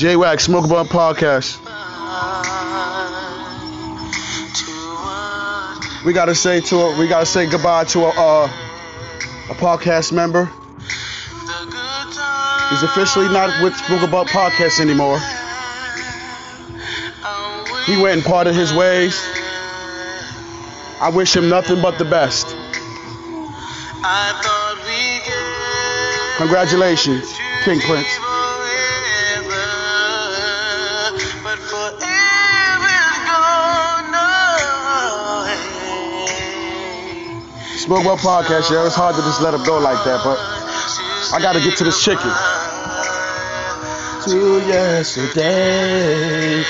J Wax, Smoke Podcast. We gotta say to a, we gotta say goodbye to a uh, a podcast member. He's officially not with Smoke Podcast anymore. He went and parted his ways. I wish him nothing but the best. Congratulations, King Prince. Smoke Well Podcast, yeah. It's hard to just let him go like that, but I gotta get to this chicken. To yesterday.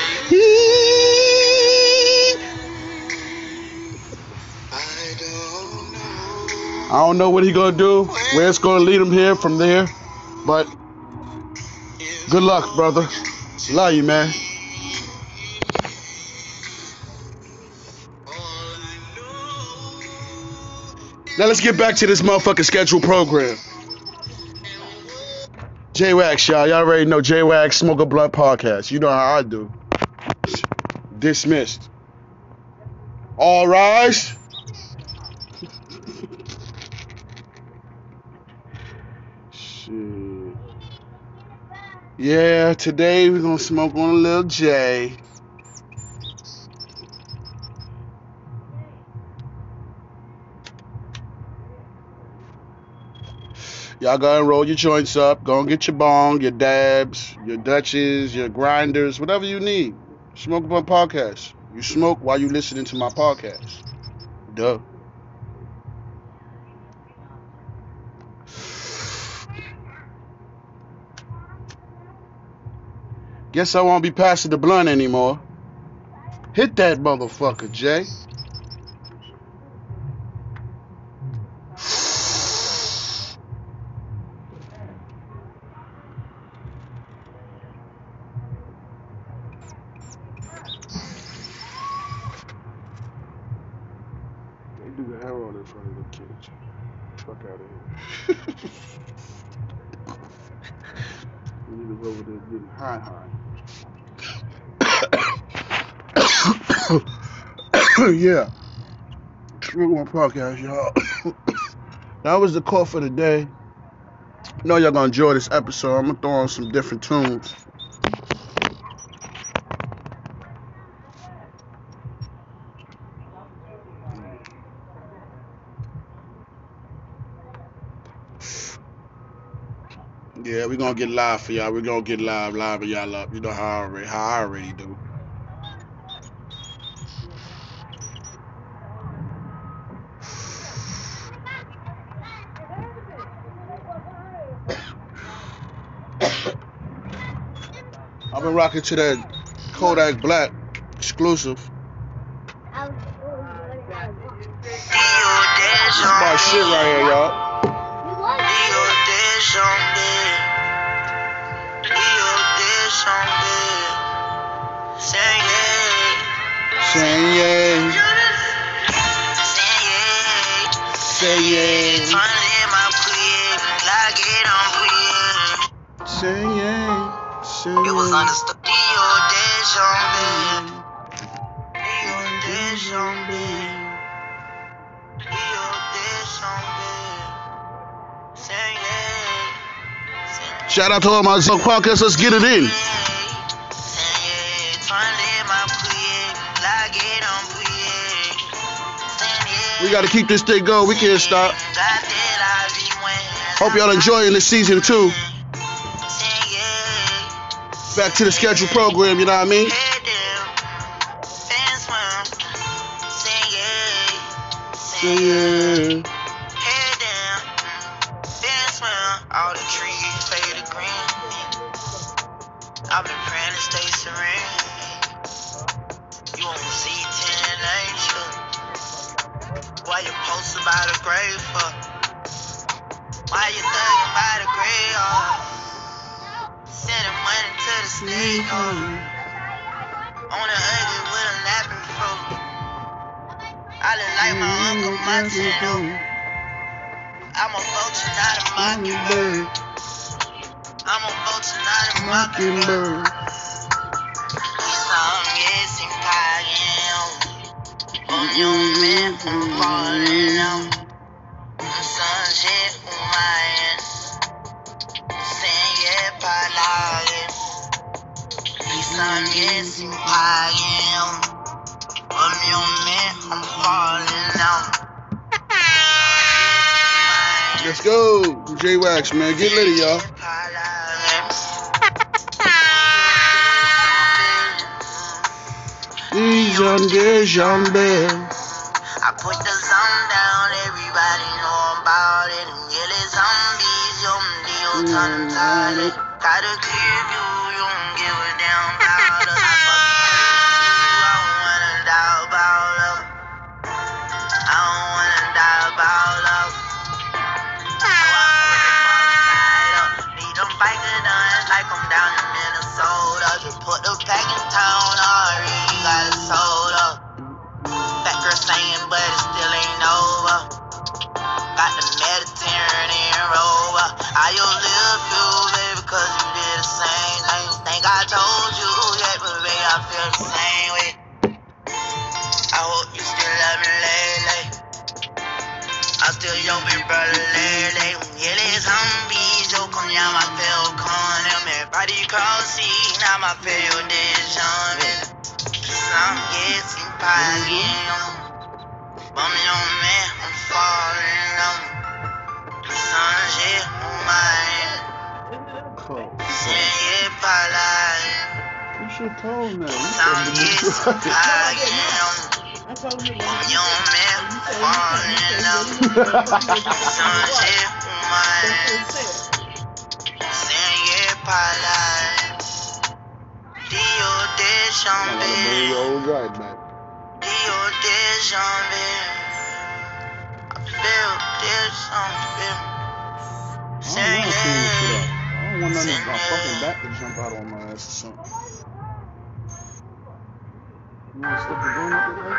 I don't know what he gonna do, where it's gonna lead him here from there, but good luck, brother. Love you, man. Now let's get back to this motherfucking scheduled program. J Wax, y'all. Y'all already know J Wax Smoke a Blunt Podcast. You know how I do. Dismissed. All rise. Shit. Yeah, today we're gonna smoke on a little J. Y'all go and roll your joints up. Go and get your bong, your dabs, your Dutches, your grinders, whatever you need. Smoke Blunt Podcast. You smoke while you listening to my podcast. Duh. Guess I won't be passing the blunt anymore. Hit that motherfucker, Jay. Do the hair in front of the kids. Fuck out of here. we need to go over there getting high high. yeah. True one podcast, y'all. that was the call for the day. I know y'all gonna enjoy this episode. I'm gonna throw on some different tunes. Yeah, we're gonna get live for y'all. We're gonna get live, live for y'all up. You know how I already how I already do. I've been rocking to that Kodak Black exclusive. This is my shit right here, y'all. Say yeah, say yeah, say yeah, say It was yeah. understood. Dio Dejan Dio Dejan Dio Dejan Say yeah. Shout out to all my podcast. Let's get it in. We gotta keep this thing going. We can't stop. Hope y'all enjoying this season too. Back to the scheduled program. You know what I mean? Yeah. Money to the snake hole. On the ugly with a napping fro. I look like my uncle Montano. I'm a vulture, not a mockingbird. I'm a boat tonight in Mockingbird. Some yes in paying. On your man from falling out. Yes in paying. On your man from falling out. Let's go. J Wax, man. Get litty, y'all. These young jambe. I put the down, everybody know about it. Yellow zombies, yo, Dio, ton tale. Gotta keep you, Got the Mediterranean rover. I used to live you, baby, cause you did the same thing. Think I told you yet, but baby, I feel the same way. I hope you still love me lately. I'm still your big brother lately. Yeah, les zombies, yo, come down my feel con. Everybody cross see, now my feel this on Some yes, in pagin. Bumming on me, oh, I'm falling de chambre. old right back. Dio de chambre. I feel this something. I don't Saying want to clean this shit yeah. up. I don't want none of my fucking back to jump out on my ass or something. You want to slip the broom up your leg?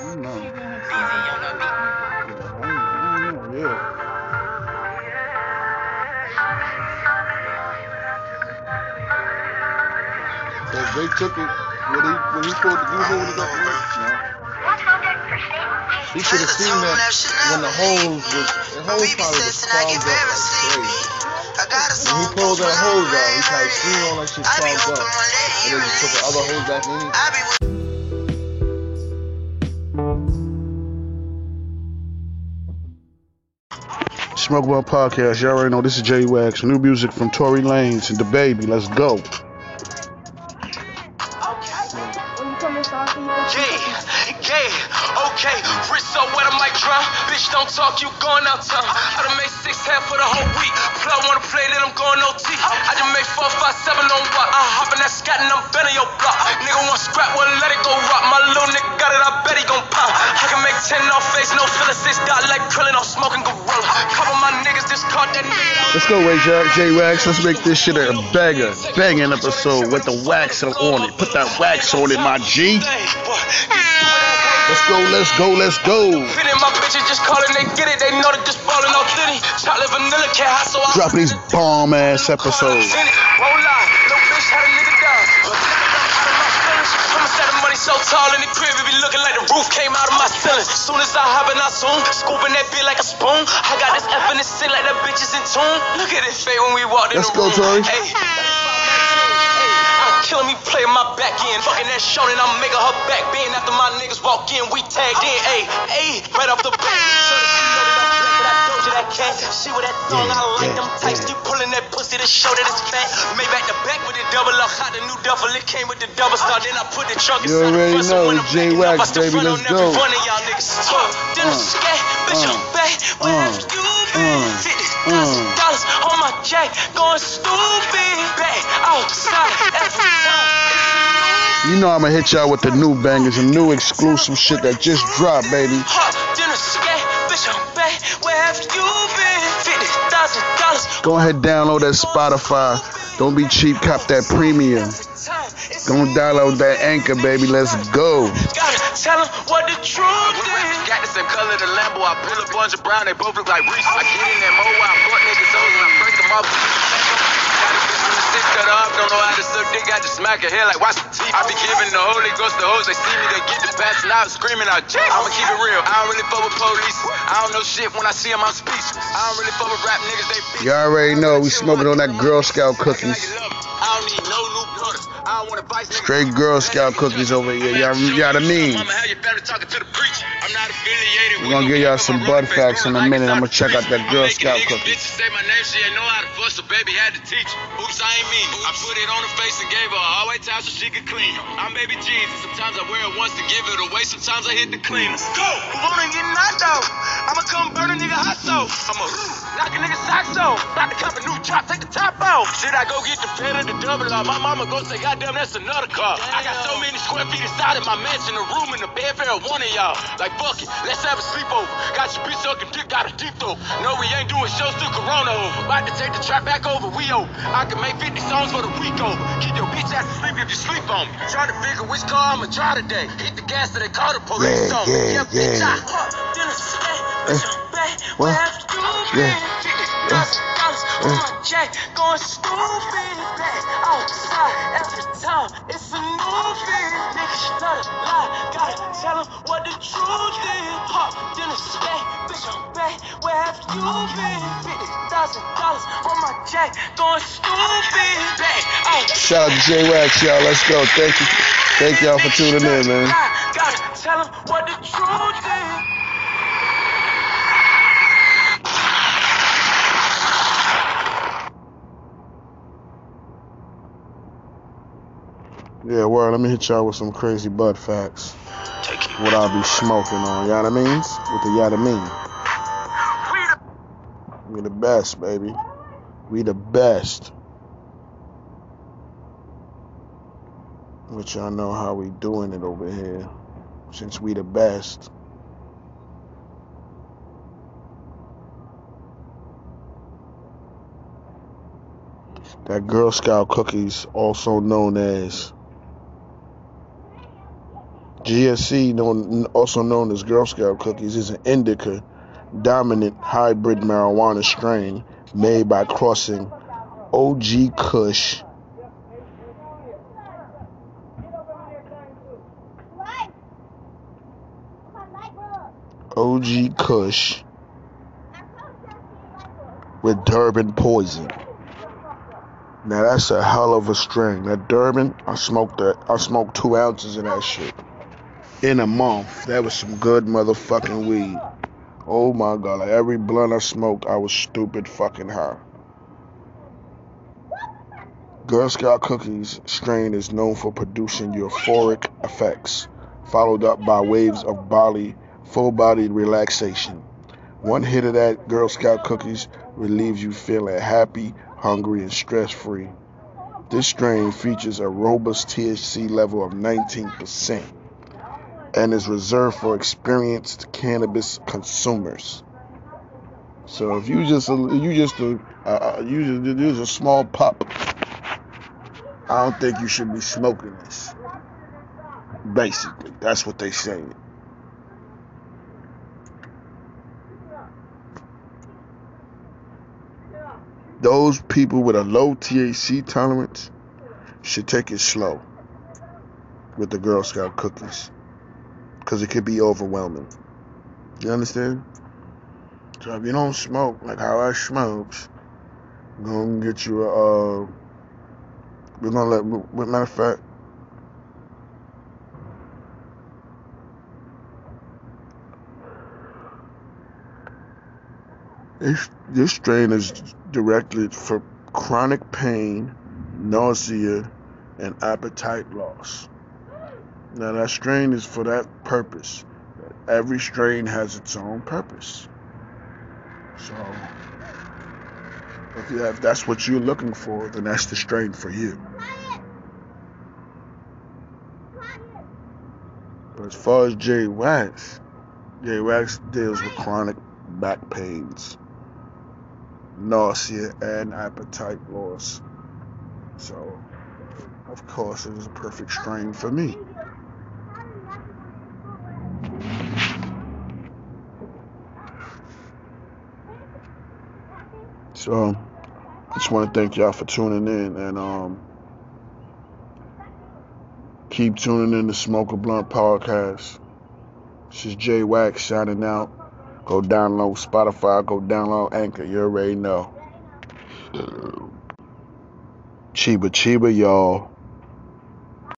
I don't know. Yeah, I don't, I don't know. Yeah. So they took it when he when he pulled the goose over the gun. No. He should have seen that when the holes was the hose probably was clogged up like crazy. When he pulled that hose out, he probably seen all that shit clogged up, and then just put the other hose back in. I Smoke Ball Podcast. Y'all already know this is J Wax. New music from Tory Lanez and the baby. Let's go. Yeah, yeah, okay. Wrist so wet, I might drown. Bitch, don't talk, you going out town. I done made six half for the whole week. Plug wanna play, then I'm going OT. I just made four, five, seven on what? I hop in that scat and I'm bending your block. Nigga want scrap, well, let it go rock. My little nigga got it, I bet he gon' pop. I can make 10 off face, no dot like krillin, I'm smoking gorilla. Couple my niggas just caught that. Let's go, Jack, J Wax. Let's make this shit a banger, banging episode with the wax on it. Put that wax on it, my G. Let's go, let's go, let's go. My bitches just calling, they get it, they know that this ballin'. Chocolate vanilla cat hot, so I Dropping these bomb ass episodes. In it, Won't lie, no bitch had a nigga down. But nigga don't out of my feelings. I'ma set the money so tall in the crib, it be looking like the roof came out of my ceiling. Soon as I hop in, I zoom, scooping that bit like a spoon. I got this F in the sick like that bitch is in tune. Look at it fade when we walked in Let's the go, room. Tory. Hey, Killing me, playing my back in. Fucking that short and I'm making her back bend. After my niggas walk in, we tagged in. Hey, hey, right off the bat. So that know that I'm I doja that cat. She with that thong, I like them tights. Keep pulling that pussy to show that it's fat. Made back the back with the double up. Hot the new double, it came with the double star. Then I put the trunk You inside the already. So know, when I'm J Wax, up, I still baby, front let's go. one of y'all niggas. Talk, then Uh, I'm scat, bitch, uh, I'm back. Where uh, have you been? uh, Fifty uh. thousand dollars on my jack, going stupid. Back time. You know I'ma hit y'all with the new bangers and new exclusive shit that just dropped, baby. Go ahead, download that Spotify. Don't be cheap, cop that premium. Go download that anchor, baby. Let's go. Gotta tell 'em what the truth is. Got the same color the Lambo. I pull a bunch of brown, they both look like Reese. I get in that mo, I fuck niggas hoes and I break them off. Got a bitch from the six cut off, don't know how to suck dick, I just smack her hair like watch the teeth. I be giving the Holy Ghost the hoes, they see me, they get the passing out, screaming out, Jeez. I'ma keep it real, I don't really fuck with police. I don't know shit when I see them, I'm speechless. I don't really fuck with rap niggas, they beat. You already know we smoking on that Girl Scout cookies. I don't need Straight Girl Scout cookies over here. Y'all, y'all the mean. Mama, how your family talking to the preacher? I'm not affiliated We're gonna give y'all some bud facts in a minute. I'm gonna check out that Girl Scout cookie. Bitches say my name, she ain't know how to fuss, so baby had to teach her. Oops, I ain't mean. I put it on her face and gave her a hallway towel so she could clean it. I'm baby Jesus. Sometimes I wear it once to give it away. Sometimes I hit the cleaners. Go! Who wanna get knocked out? I'ma come burn a nigga hot so. I'ma knock a nigga socks off. About to cop a new drop, take the top off. Should I go get the fed or the double R? My mama go say, goddamn, that's another car. I got so many square feet inside of my mansion, a room in the bed for one of y'all. Like, fuck it, let's have a sleepover. Got your bitch sucking dick, got a deep throat. No, we ain't doing shows till Corona over. About to take the trap back over, we over. I can make 50 songs for the week over. Keep your bitch ass asleep if you sleep on me. Try to figure which car I'ma try today. Hit the gas so they call the police Yeah, on me. yeah, yeah. I fuck, then it's spent, bitch, I'm back. what? Yeah. been? Dollars on going stupid. Back outside every time, it's a movie. Niggas stutter, lie, gotta tell 'em what the truth is. Hop, then it's spent, bitch, I'm back. Where have you been? Fifty thousand dollars on my check, going stupid. Back outside. Shout out to J Wax, y'all. Let's go. Thank you. Thank y'all for tuning in, man. Gotta tell what the truth is. Yeah, well, let me hit y'all with some crazy bud facts. What I'll be smoking on, y'all know what I mean? With the y'all mean. We the best, baby. We the best. Which y'all know how we doing it over here. Since we the best. That Girl Scout cookies, also known as GSC, known, also known as Girl Scout cookies, is an indica dominant hybrid marijuana strain made by crossing OG Kush OG Kush with Durban poison. Now that's a hell of a strain. That Durban, I smoked that. I smoked two ounces of that shit in a month. That was some good motherfucking weed. Oh my god! Like every blunt I smoked, I was stupid fucking high. Girl Scout cookies strain is known for producing euphoric effects, followed up by waves of body, full-bodied relaxation. One hit of that Girl Scout cookies relieves you feeling happy, hungry, and stress-free. This strain features a robust THC level of 19% and is reserved for experienced cannabis consumers. So if you just you just a uh, you just use a small pup, I don't think you should be smoking this. Basically, that's what they say. Those people with a low THC tolerance should take it slow with the Girl Scout cookies because it could be overwhelming. You understand? So if you don't smoke like how I smokes, gonna get you a. Uh, we're gonna let. With matter of fact, this this strain is directed for chronic pain, nausea, and appetite loss. Now that strain is for that purpose. Every strain has its own purpose. So if, you, if that's what you're looking for, then that's the strain for you. But as far as Jay Wax, Jay Wax deals with chronic back pains, nausea, and appetite loss. So, of course, it is a perfect strain for me. So I just want to thank y'all for tuning in and um, keep tuning in to Smoke a Blunt podcast. This is Jay Wax signing out. Go download Spotify, go download Anchor. You already know. Chiba Chiba, y'all.